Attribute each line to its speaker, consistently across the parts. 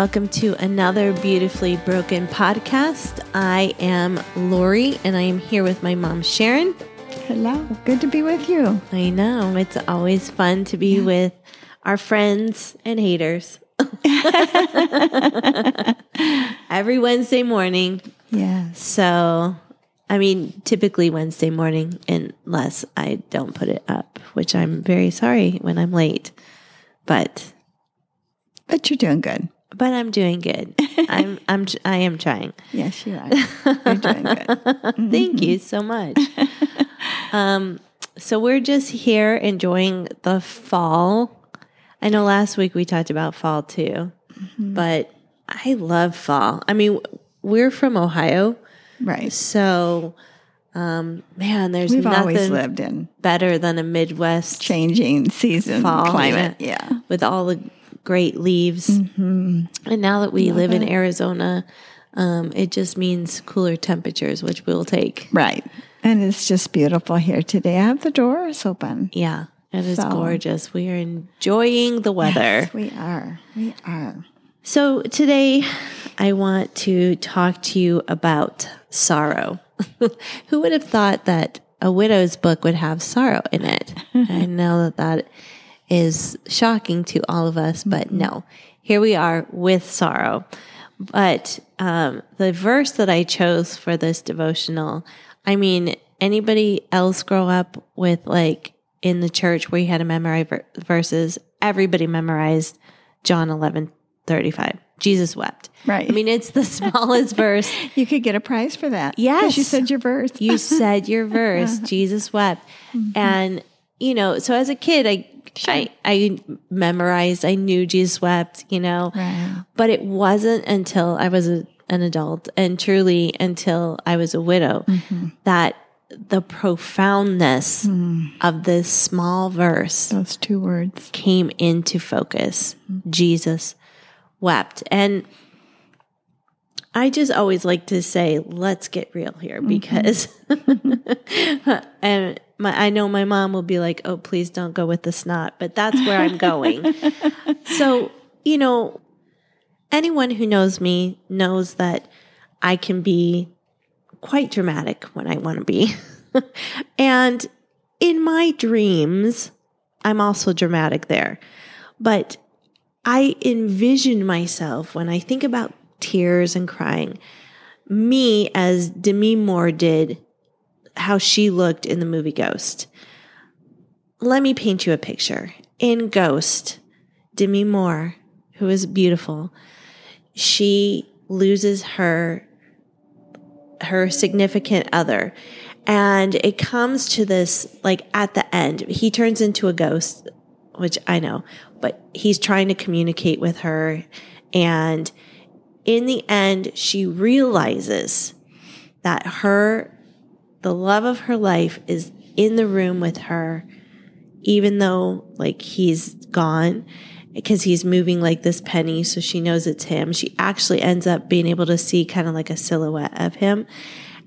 Speaker 1: Welcome to another Beautifully Broken podcast. I am Lori, and I am here with my mom, Sharon.
Speaker 2: Hello. Good to be with you.
Speaker 1: I know it's always fun to be with our friends and haters. Every Wednesday morning.
Speaker 2: Yeah.
Speaker 1: So, I mean, typically Wednesday morning, unless I don't put it up, which I'm very sorry when I'm late. But
Speaker 2: But you're doing good.
Speaker 1: But I'm doing good. I'm I'm I am trying.
Speaker 2: Yes, you are. You're doing good.
Speaker 1: Thank you so much. um, so we're just here enjoying the fall. I know last week we talked about fall too, but I love fall. I mean, we're from Ohio,
Speaker 2: Right.
Speaker 1: so um, man, there's
Speaker 2: We've always
Speaker 1: nothing
Speaker 2: lived in
Speaker 1: better than a Midwest
Speaker 2: changing season
Speaker 1: Fall,
Speaker 2: climate. Yeah.
Speaker 1: with all the great leaves. And now that we live in Arizona, um, it just means cooler temperatures, which we'll take.
Speaker 2: Right. And it's just beautiful here today. I have the doors open.
Speaker 1: Yeah, it is
Speaker 2: So-
Speaker 1: gorgeous. We are enjoying the weather.
Speaker 2: Yes, we are. We are.
Speaker 1: So today I want to talk to you about sorrow. Who would have thought that a widow's book would have sorrow in it? I know that that is shocking to all of us, but no, here we are with sorrow. But um, the verse that I chose for this devotional, I mean, anybody else grow up with like in the church where you had to memorize ver- verses? Everybody memorized John eleven thirty five. Jesus wept.
Speaker 2: Right.
Speaker 1: I mean, it's the smallest verse.
Speaker 2: You could get a prize for that.
Speaker 1: Yes.
Speaker 2: You said your verse.
Speaker 1: You said your verse. Jesus wept, and you know. So as a kid, I I I memorized. I knew Jesus wept. You know,
Speaker 2: Right.
Speaker 1: but it wasn't until I was a, an adult and truly until I was a widow mm-hmm. that the profoundness mm. of this small verse
Speaker 2: Those two words.
Speaker 1: came into focus. Mm. Jesus wept. And I just always like to say, let's get real here mm-hmm. because, and my, I know my mom will be like, oh, please don't go with the snot, but that's where I'm going. so, you know, anyone who knows me knows that I can be quite dramatic when I want to be. and in my dreams, I'm also dramatic there. But I envision myself when I think about tears and crying, me as Demi Moore did, how she looked in the movie Ghost. Let me paint you a picture. In Ghost, Demi Moore, who is beautiful, she loses her her significant other and it comes to this like at the end he turns into a ghost which i know but he's trying to communicate with her and in the end she realizes that her the love of her life is in the room with her even though like he's gone because he's moving like this penny so she knows it's him. She actually ends up being able to see kind of like a silhouette of him.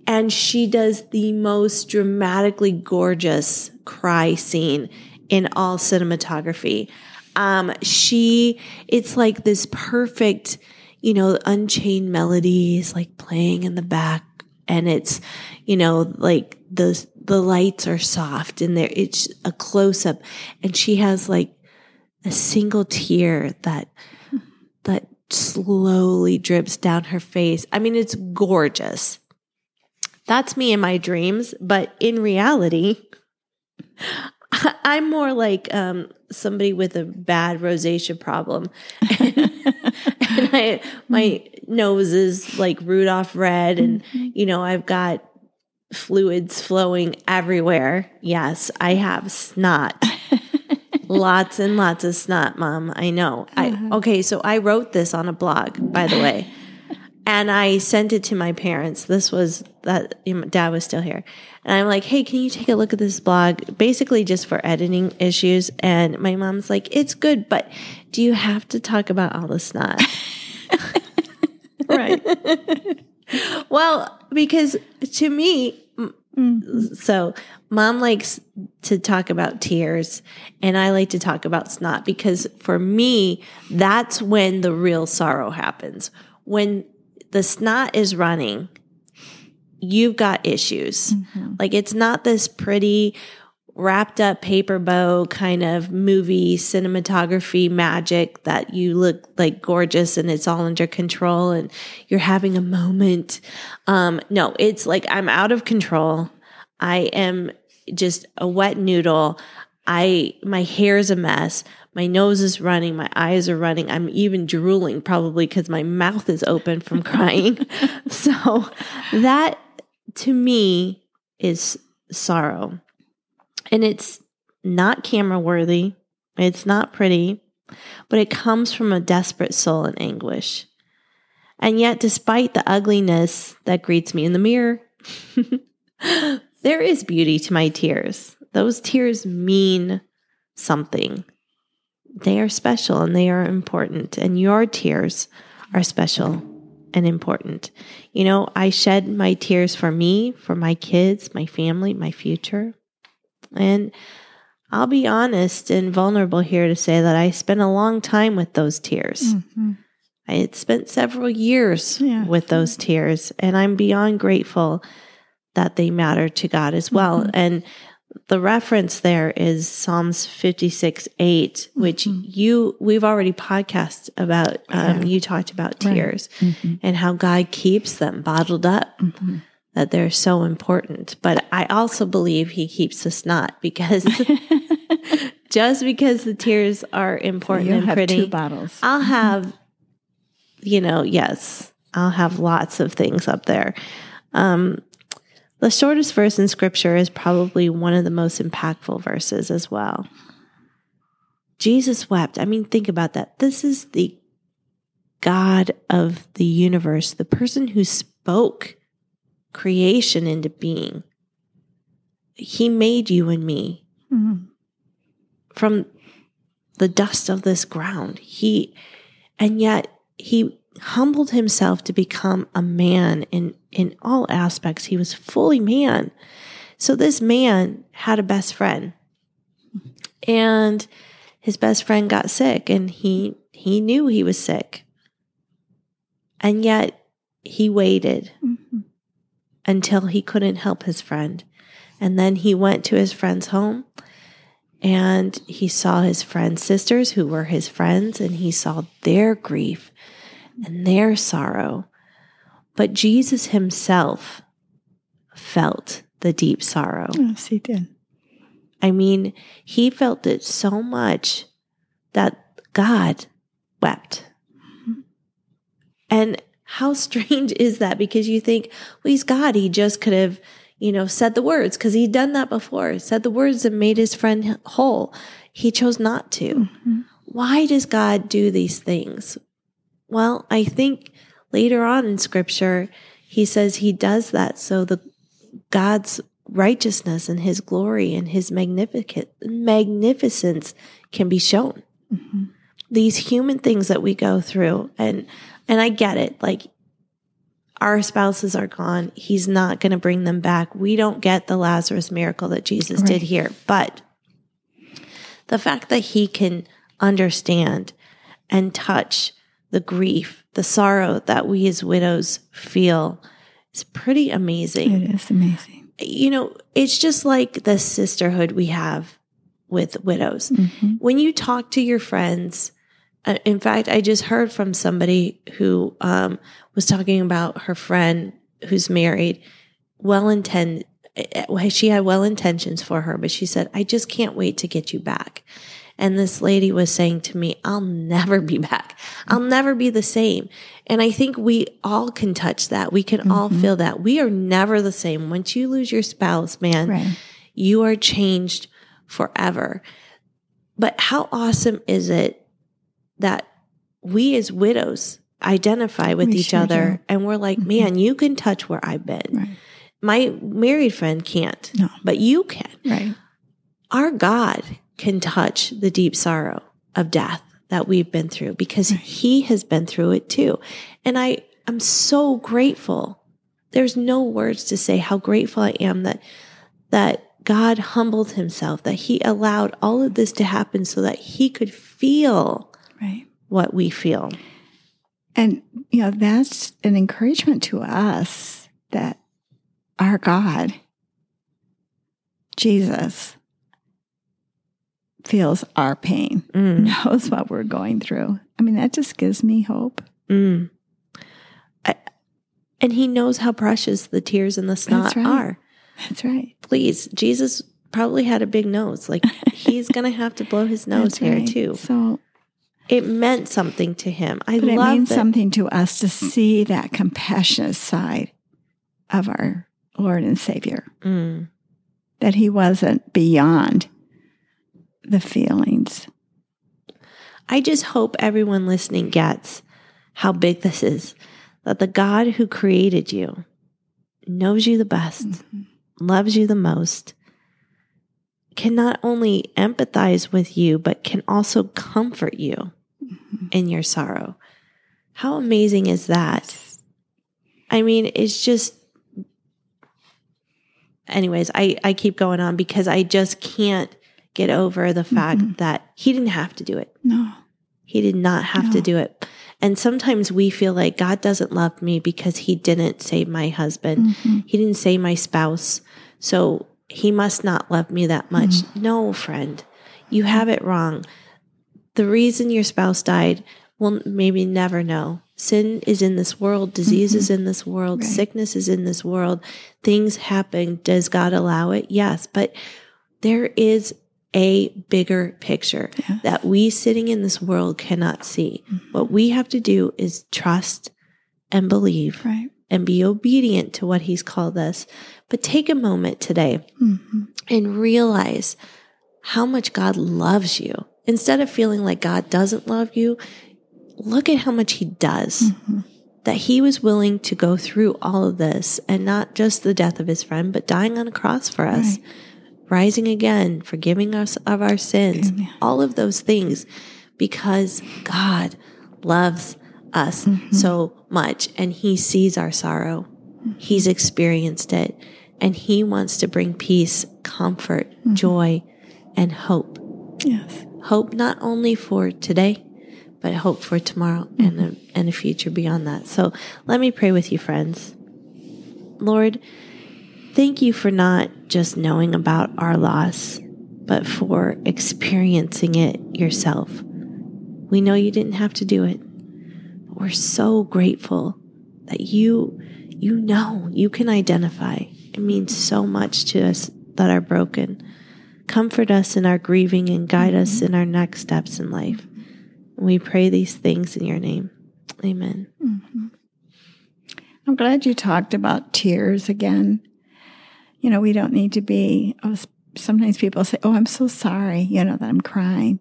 Speaker 1: And she does the most dramatically gorgeous cry scene in all cinematography. Um she it's like this perfect you know Unchained Melody's like playing in the back and it's you know like the the lights are soft and there it's a close up and she has like a single tear that that slowly drips down her face. I mean, it's gorgeous. That's me in my dreams, but in reality, I'm more like um, somebody with a bad rosacea problem, I, my mm-hmm. nose is like Rudolph red, and mm-hmm. you know I've got fluids flowing everywhere. Yes, I have snot. lots and lots of snot, mom. I know. I uh-huh. okay, so I wrote this on a blog, by the way. And I sent it to my parents. This was that you know, dad was still here. And I'm like, hey, can you take a look at this blog? Basically, just for editing issues. And my mom's like, it's good, but do you have to talk about all the snot?
Speaker 2: Right.
Speaker 1: well, because to me, m- mm. so mom likes to talk about tears and I like to talk about snot because for me, that's when the real sorrow happens. When the snot is running, you've got issues. Like it's not this pretty wrapped up paper bow kind of movie cinematography magic that you look like gorgeous and it's all under control and you're having a moment. Um, no, it's like I'm out of control. I am just a wet noodle. I my hair's a mess. My nose is running. My eyes are running. I'm even drooling probably because my mouth is open from crying. so that to me is sorrow. And it's not camera worthy. It's not pretty, but it comes from a desperate soul in anguish. And yet, despite the ugliness that greets me in the mirror, there is beauty to my tears. Those tears mean something. They are special and they are important, and your tears are special and important. You know, I shed my tears for me, for my kids, my family, my future. And I'll be honest and vulnerable here to say that I spent a long time with those tears.
Speaker 2: Mhm.
Speaker 1: I had spent several years
Speaker 2: Yeah.
Speaker 1: with those tears, and I'm beyond grateful that they matter to God as well.
Speaker 2: Mhm.
Speaker 1: And the reference there is Psalms 56 8, which
Speaker 2: Mhm.
Speaker 1: you, we've already podcast about. Um,
Speaker 2: Yeah.
Speaker 1: You talked about
Speaker 2: Right.
Speaker 1: tears
Speaker 2: Mhm.
Speaker 1: and how God keeps them bottled up,
Speaker 2: Mhm.
Speaker 1: that they're so important. But I also believe He keeps us not because just because the tears are important
Speaker 2: you
Speaker 1: and
Speaker 2: have
Speaker 1: pretty.
Speaker 2: two bottles.
Speaker 1: I'll have, you know, yes, I'll have lots of things up there. Um, the shortest verse in scripture is probably one of the most impactful verses as well. Jesus wept. I mean, think about that. This is the God of the universe, the person who spoke creation into being. He made you and me
Speaker 2: Mhm.
Speaker 1: from the dust of this ground. He, and yet he humbled himself to become a man in, in all aspects. He was fully man. So this man had a best friend and his best friend got sick and he, he knew he was sick. And yet he waited
Speaker 2: Mhm.
Speaker 1: until he couldn't help his friend. And then he went to his friend's home and he saw his friend's sisters who were his friends and he saw their grief and their sorrow. But Jesus himself felt the deep sorrow.
Speaker 2: Yes, he did.
Speaker 1: I mean, he felt it so much that God wept. And how strange is that? Because you think, well, he's God. He just could have, you know, said the words because he'd done that before, said the words and made his friend whole. He chose not to.
Speaker 2: Mhm.
Speaker 1: Why does God do these things? Well, I think later on in scripture, he says he does that so the God's righteousness and his glory and his magnificent magnificence can be shown.
Speaker 2: Mhm.
Speaker 1: These human things that we go through and and I get it. Like our spouses are gone. He's not going to bring them back. We don't get the Lazarus miracle that Jesus
Speaker 2: Right.
Speaker 1: did here. But the fact that he can understand and touch the grief, the sorrow that we as widows feel is pretty amazing
Speaker 2: It is amazing.
Speaker 1: you know, it's just like the sisterhood we have with widows.
Speaker 2: Mhm.
Speaker 1: When you talk to your friends, uh, in fact, I just heard from somebody who um, was talking about her friend who's married, well intended. She had well intentions for her, but she said, I just can't wait to get you back. And this lady was saying to me, I'll never be back. I'll never be the same. And I think we all can touch that. We can all
Speaker 2: Mhm.
Speaker 1: feel that. We are never the same. Once you lose your spouse, man,
Speaker 2: Right.
Speaker 1: you are changed forever. But how awesome is it that we as widows identify with
Speaker 2: We
Speaker 1: each
Speaker 2: sure
Speaker 1: other
Speaker 2: do.
Speaker 1: and we're like,
Speaker 2: Mhm.
Speaker 1: man, you can touch where I've been.
Speaker 2: Right.
Speaker 1: My married friend can't,
Speaker 2: No.
Speaker 1: but you can.
Speaker 2: Right.
Speaker 1: Our God can touch the deep sorrow of death that we've been through because
Speaker 2: Right.
Speaker 1: he has been through it too. And I am so grateful. There's no words to say how grateful I am that that God humbled himself, that he allowed all of this to happen so that he could feel
Speaker 2: Right.
Speaker 1: what we feel.
Speaker 2: And, you know, that's an encouragement to us that our God, Jesus, feels our pain,
Speaker 1: Mm,
Speaker 2: knows what we're going through. I mean, that just gives me hope.
Speaker 1: mm. I, and he knows how precious the tears and the snot
Speaker 2: That's right.
Speaker 1: are.
Speaker 2: That's right.
Speaker 1: Please, Jesus probably had a big nose. Like he's going to have to blow his nose here
Speaker 2: right.
Speaker 1: too.
Speaker 2: So,
Speaker 1: It meant something to him. I
Speaker 2: but it
Speaker 1: love
Speaker 2: means
Speaker 1: that.
Speaker 2: something to us to see that compassionate side of our Lord and Savior,
Speaker 1: Mm,
Speaker 2: that He wasn't beyond the feelings.
Speaker 1: I just hope everyone listening gets how big this is. That the God who created you knows you the best,
Speaker 2: Mhm.
Speaker 1: loves you the most, can not only empathize with you, but can also comfort you
Speaker 2: Mhm.
Speaker 1: in your sorrow. How amazing is that? I mean, it's just. Anyways, I, I keep going on because I just can't get over the fact
Speaker 2: Mhm.
Speaker 1: that he didn't have to do it.
Speaker 2: No.
Speaker 1: He did not have to do it. And sometimes we feel like God doesn't love me because he didn't save my husband.
Speaker 2: Mhm.
Speaker 1: He didn't save my spouse. So he must not love me that much. No, friend, you have it wrong. The reason your spouse died, we'll maybe never know. Sin is in this world, disease is in this world,
Speaker 2: Right.
Speaker 1: sickness is in this world. Things happen. Does God allow it? Yes. But there is a bigger picture
Speaker 2: Yes.
Speaker 1: that we sitting in this world cannot see. What we have to do is trust and believe
Speaker 2: Right.
Speaker 1: and be obedient to what he's called us. But take a moment today
Speaker 2: Mhm.
Speaker 1: and realize how much God loves you. Instead of feeling like God doesn't love you, look at how much he does.
Speaker 2: Mhm.
Speaker 1: That he was willing to go through all of this and not just the death of his friend, but dying on a cross for us,
Speaker 2: Right.
Speaker 1: Rising again, forgiving us of our sins,
Speaker 2: Amen.
Speaker 1: all of those things because God loves us
Speaker 2: Mm-hmm.
Speaker 1: so much and he sees our sorrow. He's experienced it and he wants to bring peace, comfort,
Speaker 2: Mm-hmm.
Speaker 1: joy, and hope.
Speaker 2: Yes.
Speaker 1: Hope not only for today, but hope for tomorrow and, a, and a future beyond that. So let me pray with you, friends. Lord, thank you for not just knowing about our loss, but for experiencing it yourself. We know you didn't have to do it. But we're so grateful that you you know, you can identify. It means so much to us that are broken. Comfort us in our grieving and guide us in our next steps in life. We pray these things in your name. Amen.
Speaker 2: Mhm. I'm glad you talked about tears again. You know, we don't need to be, oh, sometimes people say, oh, I'm so sorry, you know, that I'm crying.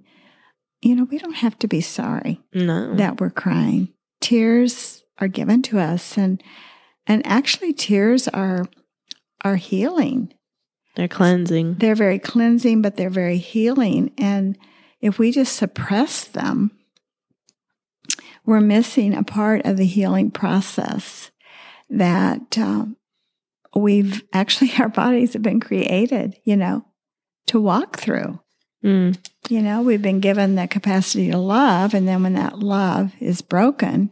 Speaker 2: You know, we don't have to be sorry
Speaker 1: No.
Speaker 2: that we're crying. Tears are given to us and and actually tears are are healing.
Speaker 1: They're cleansing.
Speaker 2: They're very cleansing, but they're very healing. And if we just suppress them, we're missing a part of the healing process that um, we've actually, our bodies have been created, you know, to walk through.
Speaker 1: Mm.
Speaker 2: You know, we've been given the capacity to love. And then when that love is broken,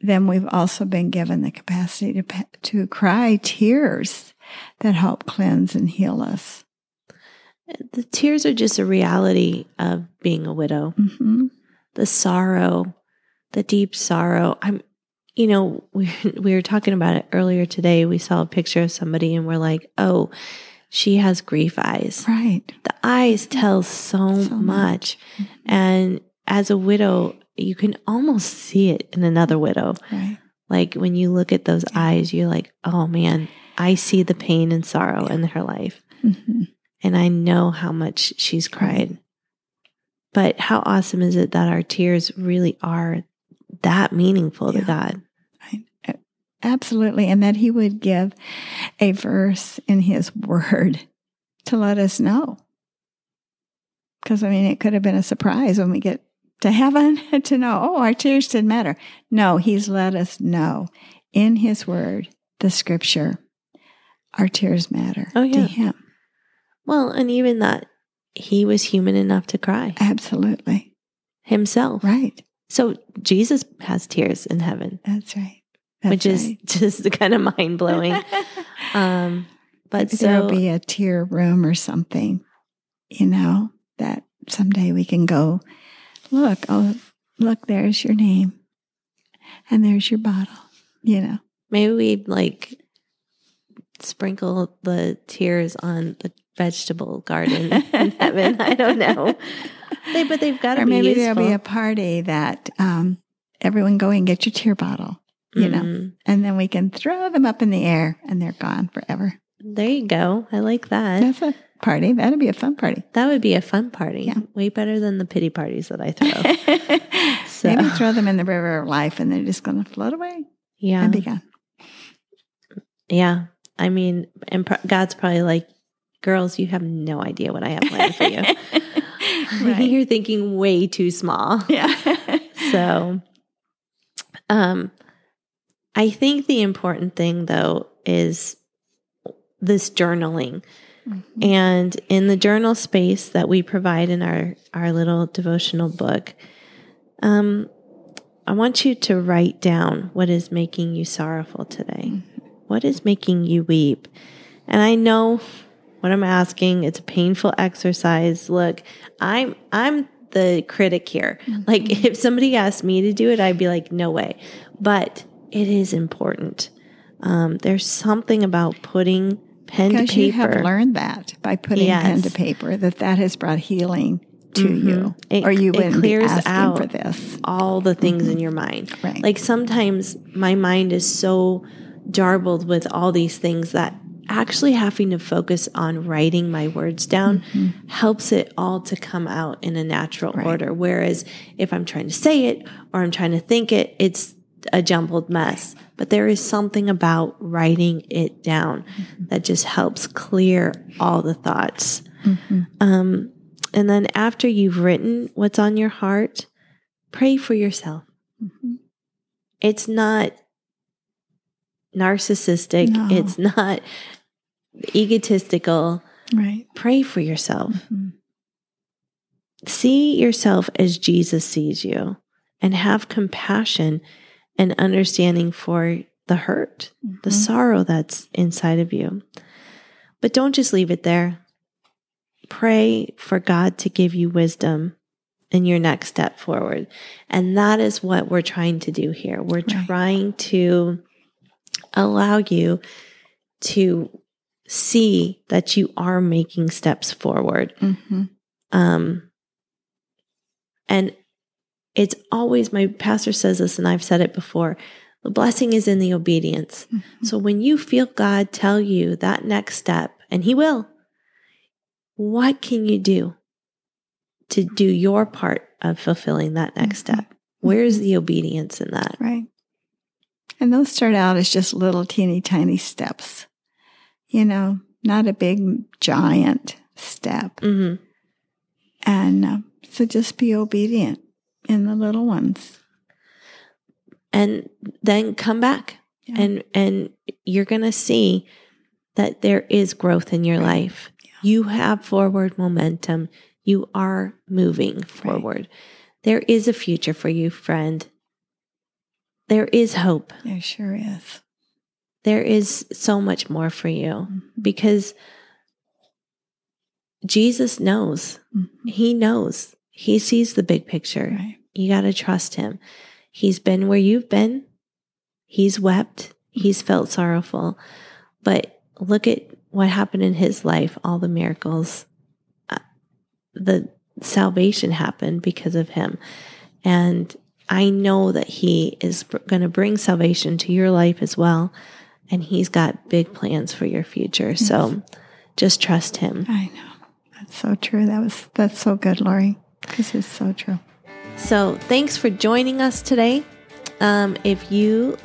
Speaker 2: then we've also been given the capacity to, to cry tears that help cleanse and heal us.
Speaker 1: The tears are just a reality of being a widow.
Speaker 2: hmm
Speaker 1: The sorrow, the deep sorrow. I'm, you know, we, we were talking about it earlier today. We saw a picture of somebody and we're like, oh, she has grief eyes.
Speaker 2: Right.
Speaker 1: The eyes tell so,
Speaker 2: So
Speaker 1: much. And as a widow, you can almost see it in another widow.
Speaker 2: Right.
Speaker 1: Like when you look at those eyes, you're like, oh man, I see the pain and sorrow in her life.
Speaker 2: hmm
Speaker 1: And I know how much she's cried. But how awesome is it that our tears really are that meaningful to God?
Speaker 2: Absolutely. And that he would give a verse in his word to let us know. Because, I mean, it could have been a surprise when we get to heaven to know, oh, our tears didn't matter. No, he's let us know in his word, the scripture, our tears matter
Speaker 1: Oh,
Speaker 2: to him.
Speaker 1: Well, and even that he was human enough to cry
Speaker 2: Absolutely.
Speaker 1: himself.
Speaker 2: Right.
Speaker 1: So Jesus has tears in heaven,
Speaker 2: That's right. That's
Speaker 1: which is
Speaker 2: right.
Speaker 1: just kind of mind blowing. um, but
Speaker 2: there'll
Speaker 1: so
Speaker 2: be a tear room or something, you know, that someday we can go, look, oh, look, there's your name and there's your bottle, you know.
Speaker 1: maybe we'd like sprinkle the tears on the vegetable garden in heaven. I don't know. They, but they've got to be
Speaker 2: maybe
Speaker 1: useful.
Speaker 2: there'll be a party that um, everyone go and get your tear bottle, you know,
Speaker 1: Mhm.
Speaker 2: and then we can throw them up in the air and they're gone forever.
Speaker 1: There you go. I like that.
Speaker 2: That's a party. That'd be a fun party.
Speaker 1: That would be a fun party.
Speaker 2: Yeah.
Speaker 1: Way better than the pity parties that I throw. So-
Speaker 2: Maybe throw them in the river of life and they're just going to float away
Speaker 1: yeah.
Speaker 2: and be gone.
Speaker 1: Yeah. I mean, and pro- God's probably like, girls, you have no idea what I have planned for you.
Speaker 2: Right.
Speaker 1: You're thinking way too small.
Speaker 2: Yeah.
Speaker 1: So, um, I think the important thing though is this journaling.
Speaker 2: Mhm.
Speaker 1: And in the journal space that we provide in our, our little devotional book, um, I want you to write down what is making you sorrowful today. What is making you weep? And I know what I'm asking. It's a painful exercise. Look, I'm I'm the critic here. Like if somebody asked me to do it, I'd be like, no way. But it is important. Um, there's something about putting pen
Speaker 2: Because
Speaker 1: to paper.
Speaker 2: you have learned that by putting pen to paper, that that has brought healing to
Speaker 1: Mhm.
Speaker 2: you.
Speaker 1: It-
Speaker 2: or you
Speaker 1: it
Speaker 2: wouldn't
Speaker 1: clears
Speaker 2: be asking
Speaker 1: out
Speaker 2: for this.
Speaker 1: all the things in your mind.
Speaker 2: Right.
Speaker 1: Like sometimes my mind is so jarbled with all these things that actually having to focus on writing my words down helps it all to come out in a natural
Speaker 2: Right.
Speaker 1: order. Whereas if I'm trying to say it or I'm trying to think it, it's a jumbled mess. But there is something about writing it down that just helps clear all the thoughts. Um, and then after you've written what's on your heart, pray for yourself.
Speaker 2: Mhm.
Speaker 1: It's not narcissistic,
Speaker 2: No.
Speaker 1: it's not egotistical.
Speaker 2: Right.
Speaker 1: Pray for yourself.
Speaker 2: Mhm.
Speaker 1: See yourself as Jesus sees you and have compassion and understanding for the hurt, the
Speaker 2: Mhm.
Speaker 1: sorrow that's inside of you. But don't just leave it there. Pray for God to give you wisdom in your next step forward. And that is what we're trying to do here. We're
Speaker 2: Right.
Speaker 1: trying to allow you to see that you are making steps forward.
Speaker 2: Mhm.
Speaker 1: Um, and it's always, my pastor says this, and I've said it before the blessing is in the obedience.
Speaker 2: Mhm.
Speaker 1: So when you feel God tell you that next step, and He will, what can you do to do your part of fulfilling that next
Speaker 2: Mhm.
Speaker 1: step? Where's the obedience in that?
Speaker 2: Right. And those start out as just little teeny tiny steps, you know, not a big giant step.
Speaker 1: hmm
Speaker 2: And uh, so just be obedient in the little ones.
Speaker 1: And then come back
Speaker 2: Yeah.
Speaker 1: and and you're going to see that there is growth in your
Speaker 2: Right.
Speaker 1: life. You have forward momentum. You are moving forward. There is a future for you, friend. There is hope.
Speaker 2: There sure is.
Speaker 1: There is so much more for you
Speaker 2: Mhm.
Speaker 1: because Jesus knows.
Speaker 2: Mhm.
Speaker 1: He knows. He sees the big picture.
Speaker 2: Right.
Speaker 1: You got to trust him. He's been where you've been. He's wept. He's felt sorrowful. But look at what happened in his life, all the miracles. Uh, The salvation happened because of him. And I know that he is going to bring salvation to your life as well. And he's got big plans for your future. So just trust him.
Speaker 2: I know. That's so true. That was that's so good, Lori. This is so true.
Speaker 1: So thanks for joining us today. Um, if you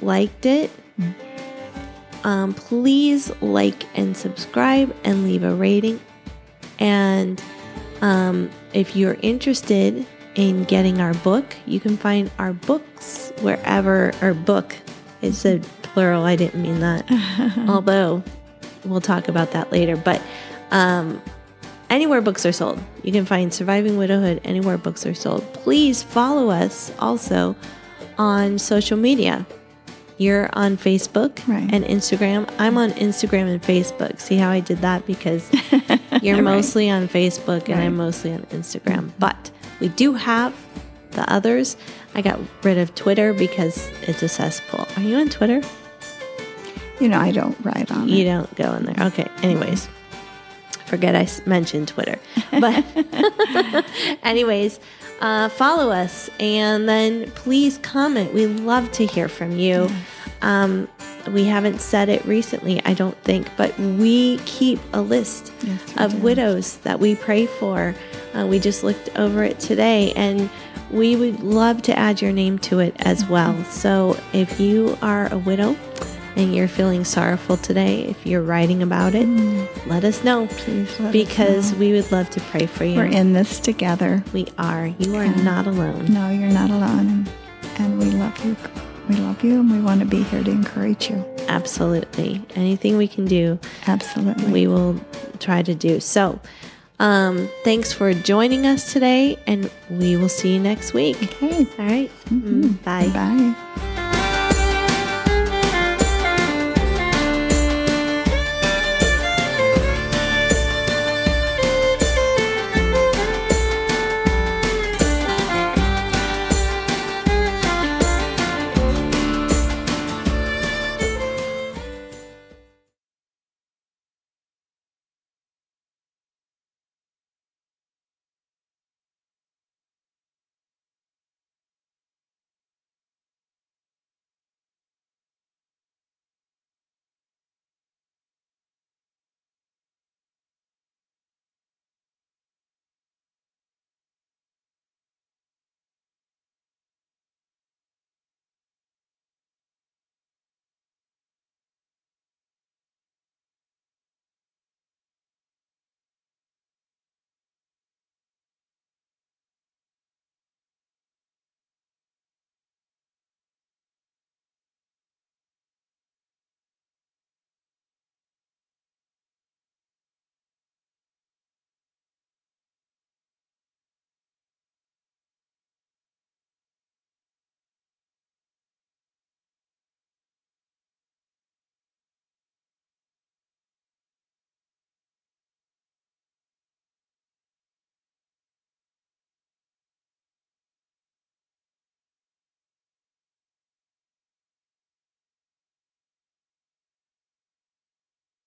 Speaker 1: liked it, um, please like and subscribe and leave a rating. And um, if you're interested in getting our book, you can find our books wherever, or book is a plural. I didn't mean that. Although we'll talk about that later. But Um, anywhere books are sold. You can find Surviving Widowhood anywhere books are sold. Please follow us also on social media. You're on Facebook
Speaker 2: Right.
Speaker 1: and Instagram. I'm on Instagram and Facebook. See how I did that? Because you're
Speaker 2: Right.
Speaker 1: mostly on Facebook and I'm mostly on Instagram. But we do have the others. I got rid of Twitter because it's a cesspool. Are you on Twitter?
Speaker 2: You know, I don't write on
Speaker 1: You
Speaker 2: it.
Speaker 1: don't go in there. Okay. Anyways, forget I s- mentioned Twitter. But, anyways, uh, follow us and then please comment. We love to hear from you. Um, we haven't said it recently, I don't think, but we keep a list
Speaker 2: Yes,
Speaker 1: of
Speaker 2: do.
Speaker 1: widows that we pray for. Uh, we just looked over it today and we would love to add your name to it as well. So if you are a widow and you're feeling sorrowful today, if you're writing about it, let us know
Speaker 2: Please let us
Speaker 1: because
Speaker 2: know.
Speaker 1: we would love to pray for you.
Speaker 2: we're in this together.
Speaker 1: we are. You are not alone.
Speaker 2: No, you're not alone, and, we love you. We love you, and we want to be here to encourage you.
Speaker 1: Absolutely. Anything we can do,
Speaker 2: Absolutely.
Speaker 1: we will try to do. So, um, thanks for joining us today, and we will see you next week.
Speaker 2: okay.
Speaker 1: All right. Mm, Bye.
Speaker 2: Bye.